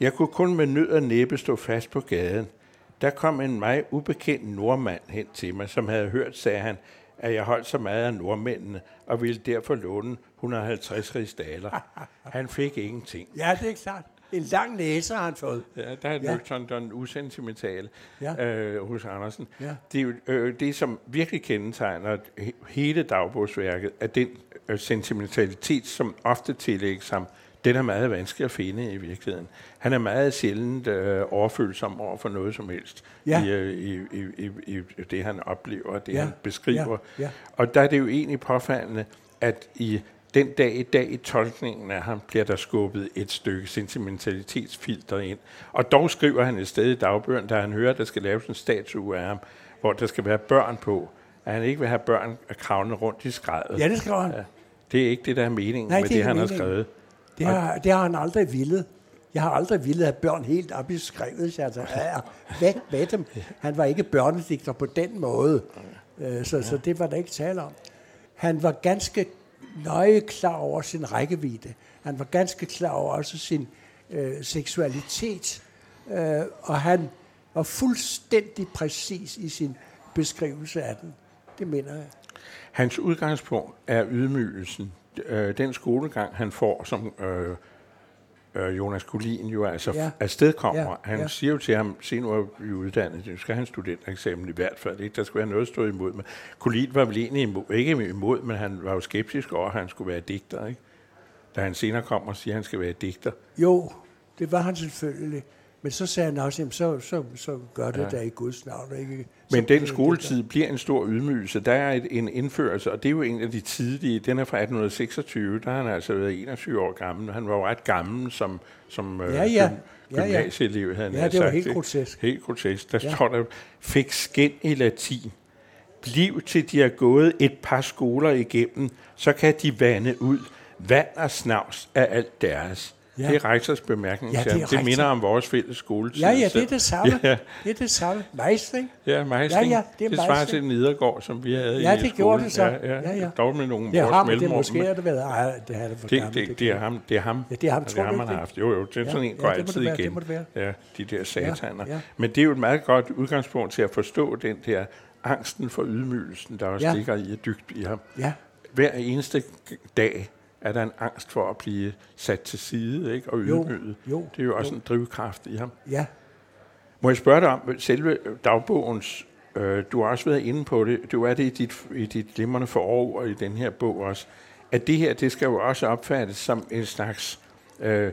Jeg kunne kun med nød og næppe stå fast på gaden. Der kom en mig ubekendt nordmand hen til mig, som havde hørt, sagde han, at jeg holdt så meget af nordmændene, og ville derfor låne 150 rigsdaler. [laughs] Han fik ingenting. Ja, det er klart. En lang næse har han fået. Ja, der er Ja. Newton den usentimentale Ja. øh, hos Andersen. Ja. Det er øh, det, som virkelig kendetegner he- hele dagbogsværket, er den øh, sentimentalitet, som ofte tillægges ham. Den er meget vanskelig at finde i virkeligheden. Han er meget sjældent øh, overfølsom over for noget som helst Ja. i, øh, i, i, i, i det, han oplever, det Ja. han beskriver. Ja. Ja. Og der er det jo egentlig påfaldende, at i den dag i dag i tolkningen af ham, bliver der skubbet et stykke sentimentalitetsfilter ind. Og dog skriver han et sted i dagbøgerne, da han hører, at der skal laves en statue af ham, hvor der skal være børn på, at han ikke vil have børn kravlende rundt i skredet. Ja, det skriver han. Ja. Det er ikke det, der er meningen Nej, med det det, han ikke har meningen. skrevet. Det har, det har han aldrig villet. Jeg har aldrig villet have børn helt op i skrevet. Så altså, ja, væk med dem. Han var ikke børnedigter på den måde. Øh, Så, så det var der ikke tale om. Han var ganske nøje klar over sin rækkevidde. Han var ganske klar over også sin øh, seksualitet. Øh, og han var fuldstændig præcis i sin beskrivelse af den. Det mener jeg. Hans udgangspunkt er ydmygelsen. Øh, Den skolegang, han får, som øh, øh, Jonas Kulin jo altså Ja. ja. afsted kommer. Ja. Han ja. siger jo til ham, se nu er vi uddannet, nu skal han studentereksamen i hvert fald. Ikke? Der skal være noget stå imod. Men Kulin var vel egentlig imod, ikke imod, men han var jo skeptisk over, at han skulle være digter. Ikke? Da han senere kommer og siger, at han skal være digter. Jo, det var han selvfølgelig. Men så sagde han også, jamen, så, så, så gør det ja. Ja. da i Guds navn. Ikke? Så Men den det skoletid bliver en stor ydmygelse. Der er et, en indførelse, og det er jo en af de tidlige. Den er fra 1826, der har han altså været 21 år gammel. Han var jo ret gammel som, som øh, Ja, ja. gym- Ja, ja. gymnasieelev, havde han Ja, nær det var sagt, helt grotesk. Helt grotesk. Der Ja. ja. står der, fik skænd i latin. Bliv til de har gået et par skoler igennem, så kan de vande ud. Vand og snavs er alt deres. Ja. Ja. Det er rektors bemærkning Ja, det er Det minder om vores fælles skoletid. Ja, ja, det er det samme. Ja, Det er det samme. Mejstring. Ja, mejsling. Ja, ja, det er det svarer til Nedergaard, som vi havde Ja, i det skolen. gjorde det så. Ja, ja, Ja, ja. Dog med nogle Det er ham, det er måske har det været. Ej, det har det for det, gammelt. det, det, er ham, det er ham. Ja, det er ham, det tror er du ham, har det? haft. Jo, jo, det er Ja, sådan en ja, går det må det altid være, det igen. må det være. Ja, de der sataner. ja. Men det er jo et meget godt udgangspunkt til at forstå den der angsten for ydmygelsen, der også Ja. ligger i at dygt i ham. Ja, Hver eneste dag er der en angst for at blive sat til side ikke? og Jo, ydmyget. jo, det er jo også jo. en drivkraft i ham. ja. Må jeg spørge dig om selve dagbogens, øh, du har også været inde på det, du er det i dit, i dit glimrende forår og i den her bog også, at det her, det skal jo også opfattes som en slags, øh,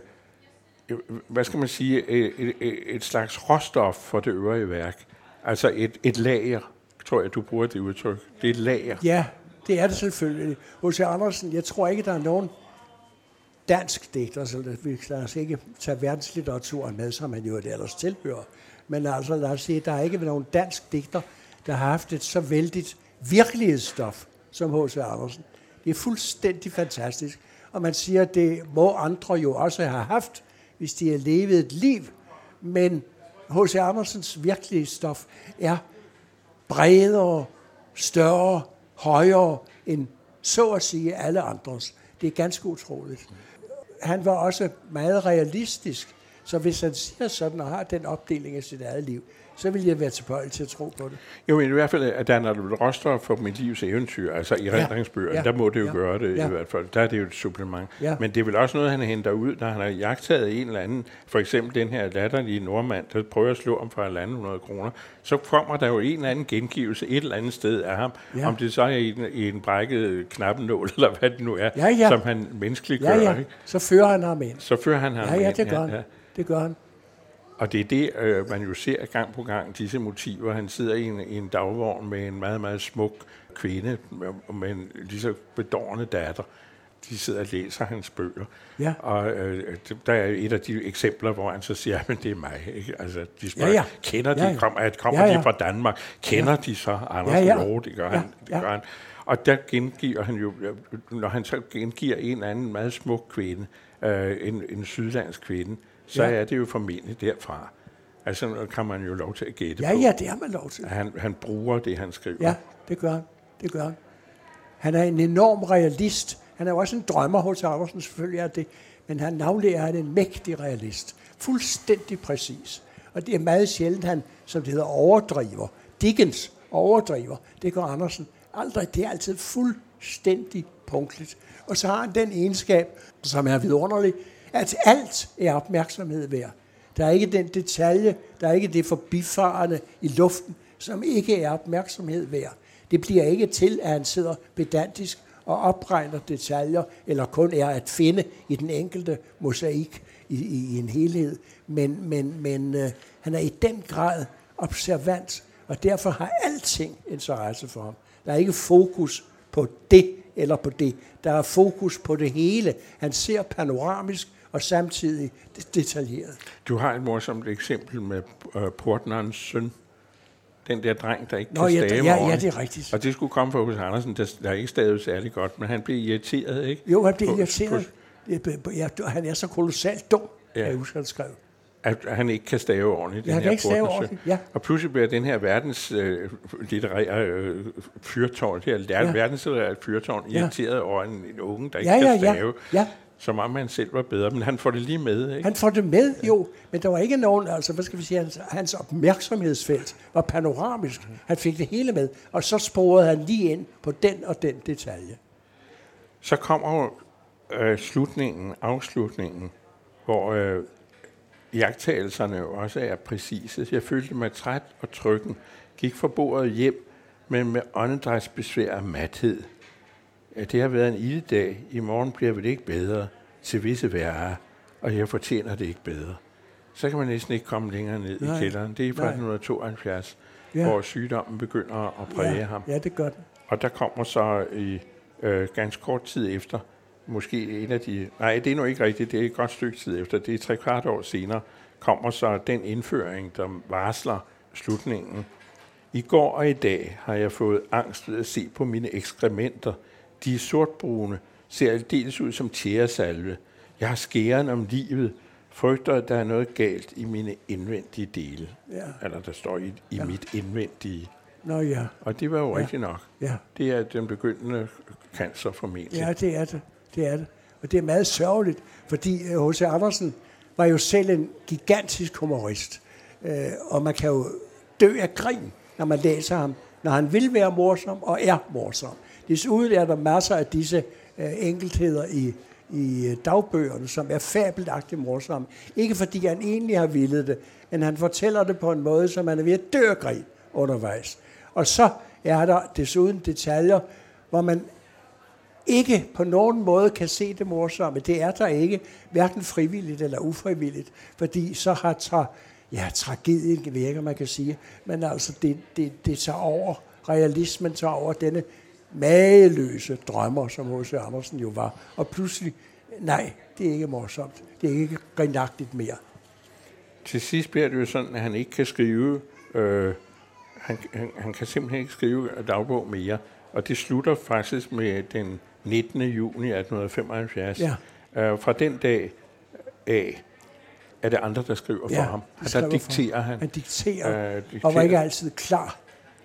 hvad skal man sige, et, et, et slags råstof for det øvrige værk. Altså et, et lager, tror jeg, du bruger det udtryk. Det er et lager. Ja, det er det selvfølgelig. H.C. Andersen, jeg tror ikke, der er nogen dansk digter, så vi lad os ikke tage verdenslitteraturen med, som han jo ellers tilhører. Men altså, lad os sige, der er ikke nogen dansk digter, der har haft et så vældigt virkelighedsstof som H.C. Andersen. Det er fuldstændig fantastisk. Og man siger, at det må andre jo også have haft, hvis de har levet et liv. Men H.C. Andersens virkelighedsstof er bredere, større, højere end så at sige alle andres. Det er ganske utroligt. Han var også meget realistisk, så hvis han siger sådan og har den opdeling af sit eget liv, så vil jeg være tilbøjelig til at tro på det. Jo, men i hvert fald, at der er noget råstof for mit livs eventyr, altså i rendringsbøger, ja, der må det jo ja, gøre det ja. i hvert fald. Der er det jo et supplement. Ja. Men det er vel også noget, han henter ud, når han har jagtaget en eller anden, for eksempel den her latterlige nordmand, der prøver at slå ham for 1.500 kroner, så kommer der jo en eller anden gengivelse et eller andet sted af ham, Ja. ja. om det så er i en, i en brækket knappenål, [laughs] eller hvad det nu er, Ja, ja. som han menneskeligt Ja, gør. ja, Ikke? så fører han ham ind. Så fører han ham Ja, ja, ind, det gør han. Det gør han. Og det er det, øh, man jo ser gang på gang, disse motiver. Han sidder i en, i en dagvogn med en meget, meget smuk kvinde, med, med en lige så bedårende datter. De sidder og læser hans bøger. Ja. Og øh, der er et af de eksempler, hvor han så siger, at det er mig. Ikke? Altså, de spørger, Ja, ja. kender de, Ja, ja. kommer, at kommer Ja, ja. de fra Danmark? Kender de så Anders Ja, ja. Jo, det gør Ja, han. Det ja. gør han. Og der gengiver han jo, når han så gengiver en anden meget smuk kvinde, øh, en, en sydlandsk kvinde, så Ja. ja. er det jo formentlig derfra. Altså, nu kan man jo lov til at gætte Ja, på. ja, det har man lov til. Han, han bruger det, han skriver. Ja, det gør han. Det gør han. Han er en enorm realist. Han er jo også en drømmer hos Andersen, selvfølgelig er det. Men han navnlig er han en mægtig realist. Fuldstændig præcis. Og det er meget sjældent, han, som det hedder, overdriver. Dickens overdriver. Det gør Andersen Aldrig. Det er altid fuldstændig punktligt. Og så har han den egenskab, som er vidunderlig, at alt er opmærksomhed værd. Der er ikke den detalje, der er ikke det forbifarende i luften, som ikke er opmærksomhed værd. Det bliver ikke til, at han sidder pedantisk og opregner detaljer, eller kun er at finde i den enkelte mosaik i, i, i en helhed. Men, men, men øh, han er i den grad observant, og derfor har alting interesse for ham. Der er ikke fokus på det eller på det. Der er fokus på det hele. Han ser panoramisk og samtidig detaljeret. Du har et morsomt eksempel med uh, portnerens søn. Den der dreng, der ikke Nå, kan ja, stave ja, ja, det er rigtigt. Og det skulle komme fra Hus Andersen, der, der ikke stavede særlig godt, men han blev irriteret, ikke? Jo, han blev På- irriteret. på- Ja, han er så kolossalt dum, Ja. ja. jeg husker, han skrev. at han ikke kan stave ordentligt. Ja, den han her kan ikke stave ordentligt, ja. Og pludselig bliver den her verdens øh, litterære øh, fyrtårn, det her ja. Ja. verdenslitterære fyrtårn, Ja. irriteret over en, en unge, der ikke Ja, kan ja, ja. stave, ja. Som om han selv var bedre, men han får det lige med, ikke? Han får det med, jo, men der var ikke nogen, altså hvad skal vi sige, hans, hans opmærksomhedsfelt var panoramisk. Han fik det hele med, og så sporede han lige ind på den og den detalje. Så kommer øh, slutningen, afslutningen, hvor øh, jagttagelserne jo også er præcise. Jeg følte mig træt og trykken, gik fra bordet hjem, men med åndedrætsbesvær og mathed. Ja, det har været en ildedag. I morgen bliver det ikke bedre. Til visse værre. Og jeg fortjener det ikke bedre. Så kan man næsten ikke komme længere ned Nej. i kælderen. Det er fra Nej. 1972, Ja. hvor sygdommen begynder at præge ja, ham. Ja, det gør den. Og der kommer så i øh, ganske kort tid efter, måske en af de... Nej, det er nu ikke rigtigt, det er et godt stykke tid efter. Det er tre kvart år senere, kommer så den indføring, der varsler slutningen. I går og i dag har jeg fået angst ved at se på mine ekskrementer. De er sortbrune, ser aldeles ud som tjæresalve. Jeg har skæren om livet, frygter, at der er noget galt i mine indvendige dele. Ja. Eller der står i, i Ja. mit indvendige. Nå ja, Og det var jo Ja. rigtigt nok. ja. Det er den begyndende cancer formentlig. Ja, det er det. Det er det. Og det er meget sørgeligt, fordi H.C. Andersen var jo selv en gigantisk humorist. Øh, og man kan jo dø af grin, når man læser ham, når han vil være morsom og er morsom. Desuden er der masser af disse øh, enkeltheder i, i øh, dagbøgerne, som er fabelagtigt morsomme. Ikke fordi han egentlig har villet det, men han fortæller det på en måde, som man er ved at dø grin undervejs. Og så er der desuden detaljer, hvor man ikke på nogen måde kan se det morsomme. Det er der ikke, hverken frivilligt eller ufrivilligt, fordi så har tra, ja, tragedien virker, man kan sige, men altså det, det, det tager over, realismen tager over denne mageløse drømmer, som H.C. Andersen jo var. Og pludselig, nej, det er ikke morsomt. Det er ikke grinagtigt mere. Til sidst bliver det jo sådan, at han ikke kan skrive, øh, han, han, han kan simpelthen ikke skrive dagbog mere. Og det slutter faktisk med den 19. juni 1875. Ja. Øh, fra den dag af er det andre, der skriver for ham. Og der for dikterer han. Han dikterer, øh, dikterer. og var ikke altid klar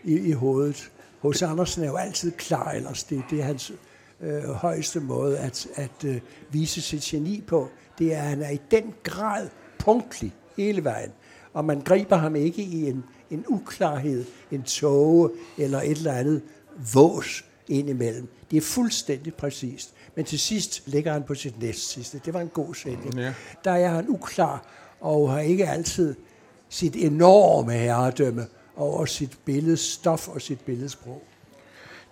i, i hovedet. H.C. Andersen er jo altid klar ellers. Det, det er hans øh, højeste måde at, at øh, vise sit geni på. Det er, at han er i den grad punktlig hele vejen. Og man griber ham ikke i en, en uklarhed, en tåge eller et eller andet vås indimellem. Det er fuldstændig præcist. Men til sidst ligger han på sit næst sidste. Det var en god sætning. Ja. Der er han uklar og har ikke altid sit enorme herredømme over sit billedstof og sit billedsprog.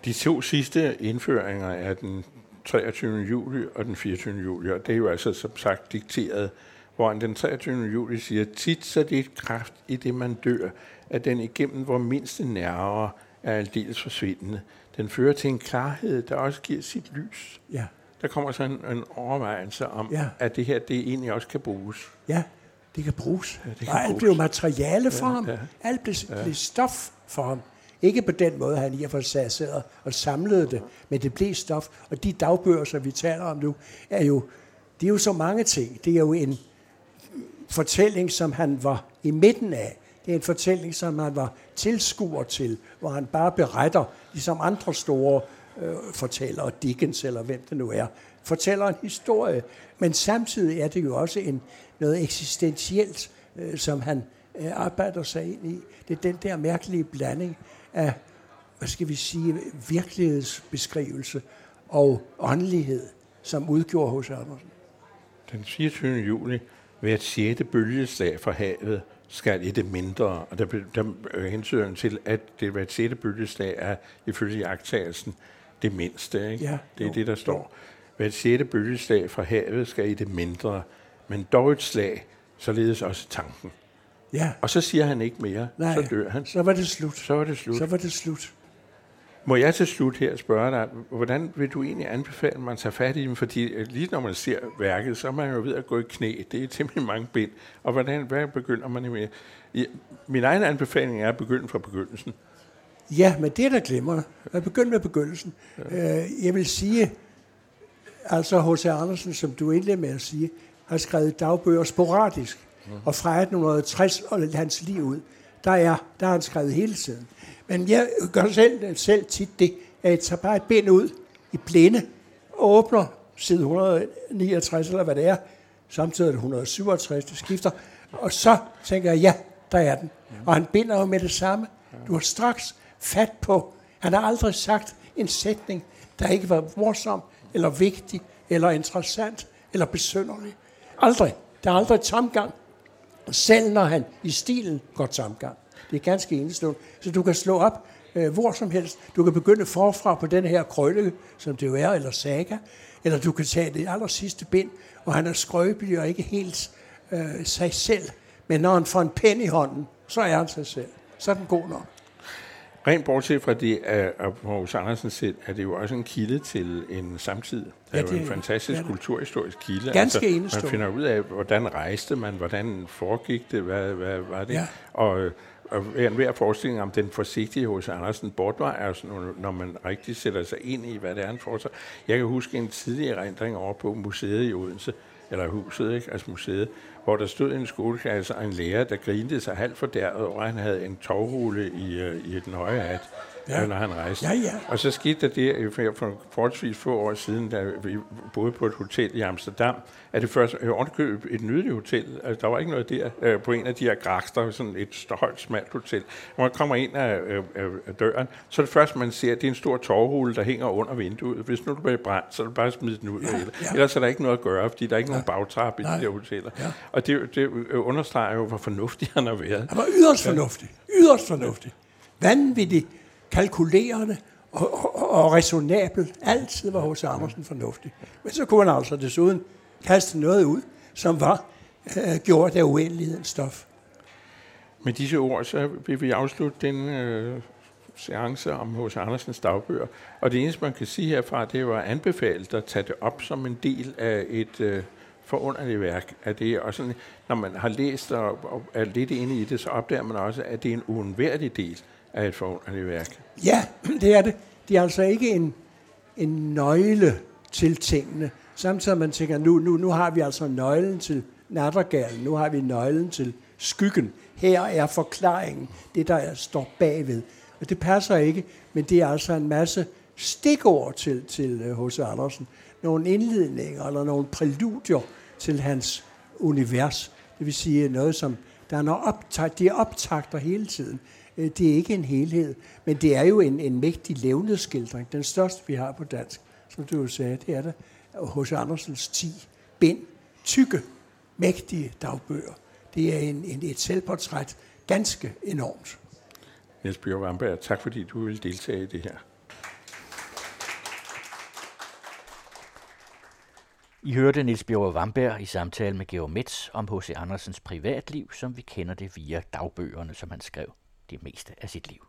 De to sidste indføringer er den 23. juli og den 24. juli, og det er jo altså som sagt dikteret, hvor den 23. juli siger, tit så det er et kraft i det, man dør, at den igennem hvor mindste nerver er aldeles forsvindende. Den fører til en klarhed, der også giver sit lys. Ja, Der kommer så en, en overvejelse om, Ja. at det her, det egentlig også kan bruges. ja, det kan bruges. Ja, det kan og alt bruges. blev materiale for Ja, ham. ja. Alt blev, blev stof for ham. Ikke på den måde, han i og for sig sad og samlede det, men det blev stof. Og de dagbøger, som vi taler om nu, er jo, det er jo så mange ting. Det er jo en fortælling, som han var i midten af. Det er en fortælling, som han var tilskuer til, hvor han bare beretter, ligesom andre store øh, fortællere, Dickens eller hvem det nu er, fortæller en historie. Men samtidig er det jo også en, noget eksistentielt, øh, som han øh, arbejder sig ind i. Det er den der mærkelige blanding af hvad skal vi sige, virkelighedsbeskrivelse og åndelighed, som udgjorde hos Andersen. Den 24. juli, hvert sjette bølgeslag fra havet, skal i det mindre, og der, der hensyder til, at det hvert sjette bølgeslag er ifølge jagttagelsen det mindste. Ikke? Ja, det er jo, det, der står. Hvert sjette bølgeslag fra havet skal i det mindre, men dog et slag, således også tanken. Ja. Og så siger han ikke mere, Nej, så dør han. Så var det slut. Så var det slut. Så var det slut. Må jeg til slut her spørge dig, hvordan vil du egentlig anbefale, at man tager fat i dem? Fordi øh, lige når man ser værket, så er man jo ved at gå i knæ. Det er temmelig mange bind. Og hvordan, hvad begynder man med? Min egen anbefaling er at begynde fra begyndelsen. Ja, men det er der glemmer. Jeg begynder med begyndelsen. Ja. Øh, jeg vil sige, altså H.C. Andersen, som du indledte med at sige, har skrevet dagbøger sporadisk. Mm. Og fra 1860 og hans liv ud, der, er, der har han skrevet hele tiden. Men jeg gør selv, selv tit det, at jeg tager bare et bind ud i blinde, og åbner side 169, eller hvad det er, samtidig er det 167, det skifter, og så tænker jeg, ja, der er den. Og han binder jo med det samme. Du har straks fat på. Han har aldrig sagt en sætning, der ikke var morsom, eller vigtig, eller interessant, eller besønderlig. Aldrig. Der er aldrig tomgang. Selv når han i stilen går tomgang. Det er ganske enestående. Så du kan slå op øh, hvor som helst. Du kan begynde forfra på den her krølle, som det jo er, eller saga. Eller du kan tage det aller sidste bind, og han er skrøbelig og ikke helt øh, sig selv. Men når han får en pen i hånden, så er han sig selv. Så er den god nok. Rent bortset fra det, at Hos Andersen selv, er det jo også en kilde til en samtid. Det er ja, det, jo en fantastisk ja, kulturhistorisk kilde. Ganske altså, enestående. Man finder ud af, hvordan rejste man, hvordan foregik det, hvad, hvad var det. Ja. Og og hver forestilling om den forsigtige hos Andersen bortvejer, altså, når man rigtig sætter sig ind i, hvad det er, han sig. Jeg kan huske en tidlig erindring over på museet i Odense, eller huset, ikke? altså museet, hvor der stod en skoleklasse og en lærer, der grinede sig halvt for der, og han havde en tovrulle i, øh, i den høje hat ja. når han rejste. Ja, ja. Og så skete der det for, for forholdsvis få år siden, da vi boede på et hotel i Amsterdam, at det først øh, ordentligt et nydeligt hotel. Altså, der var ikke noget der øh, på en af de her grækster, sådan et højt, smalt hotel. Når man kommer ind af, øh, af døren, så er det først, man ser, at det er en stor tårhule, der hænger under vinduet. Hvis nu du bliver brændt, så er det bare smide den ud. Ja, ja. Ellers er der ikke noget at gøre, fordi der er ikke ja. nogen bagtrap i Nej. de der hoteller. Ja. Og det, det understreger jo, hvor fornuftig han har været. Han var yderst fornuftig. Yderst fornuftig. Vanvittigt kalkulerende og, og, og resonabel. Altid var hos Andersen fornuftig. Men så kunne han altså desuden kaste noget ud, som var øh, gjort af uendelighedens stof. Med disse ord, så vil vi afslutte den øh, seance om H.C. Andersens dagbøger. Og det eneste, man kan sige herfra, det var anbefalet at tage det op som en del af et øh, forunderligt værk. At det, og sådan, når man har læst og, og er lidt inde i det, så opdager man også, at det er en uundværlig del er et forunderligt værk. Ja, [clears throat] det er det. Det er altså ikke en, en nøgle til tingene. Samtidig man tænker, nu, nu, nu har vi altså nøglen til nattergalen, nu har vi nøglen til skyggen. Her er forklaringen, det der står bagved. Og det passer ikke, men det er altså en masse stikord til, til øh, H.C. Andersen. Nogle indledninger eller nogle præludier til hans univers. Det vil sige noget, som der er noget optag, de er optagter hele tiden. Øh, det er ikke en helhed, men det er jo en, en mægtig levnedsskildring. Den største, vi har på dansk, som du jo sagde, det er der hos Andersens 10 bind, tykke, mægtige dagbøger. Det er en, en, et selvportræt ganske enormt. Niels Bjørn Wamberg, tak fordi du vil deltage i det her. I hørte Niels Bjørn Wamberg i samtale med Georg Metz om H.C. Andersens privatliv, som vi kender det via dagbøgerne, som han skrev det meste af sit liv.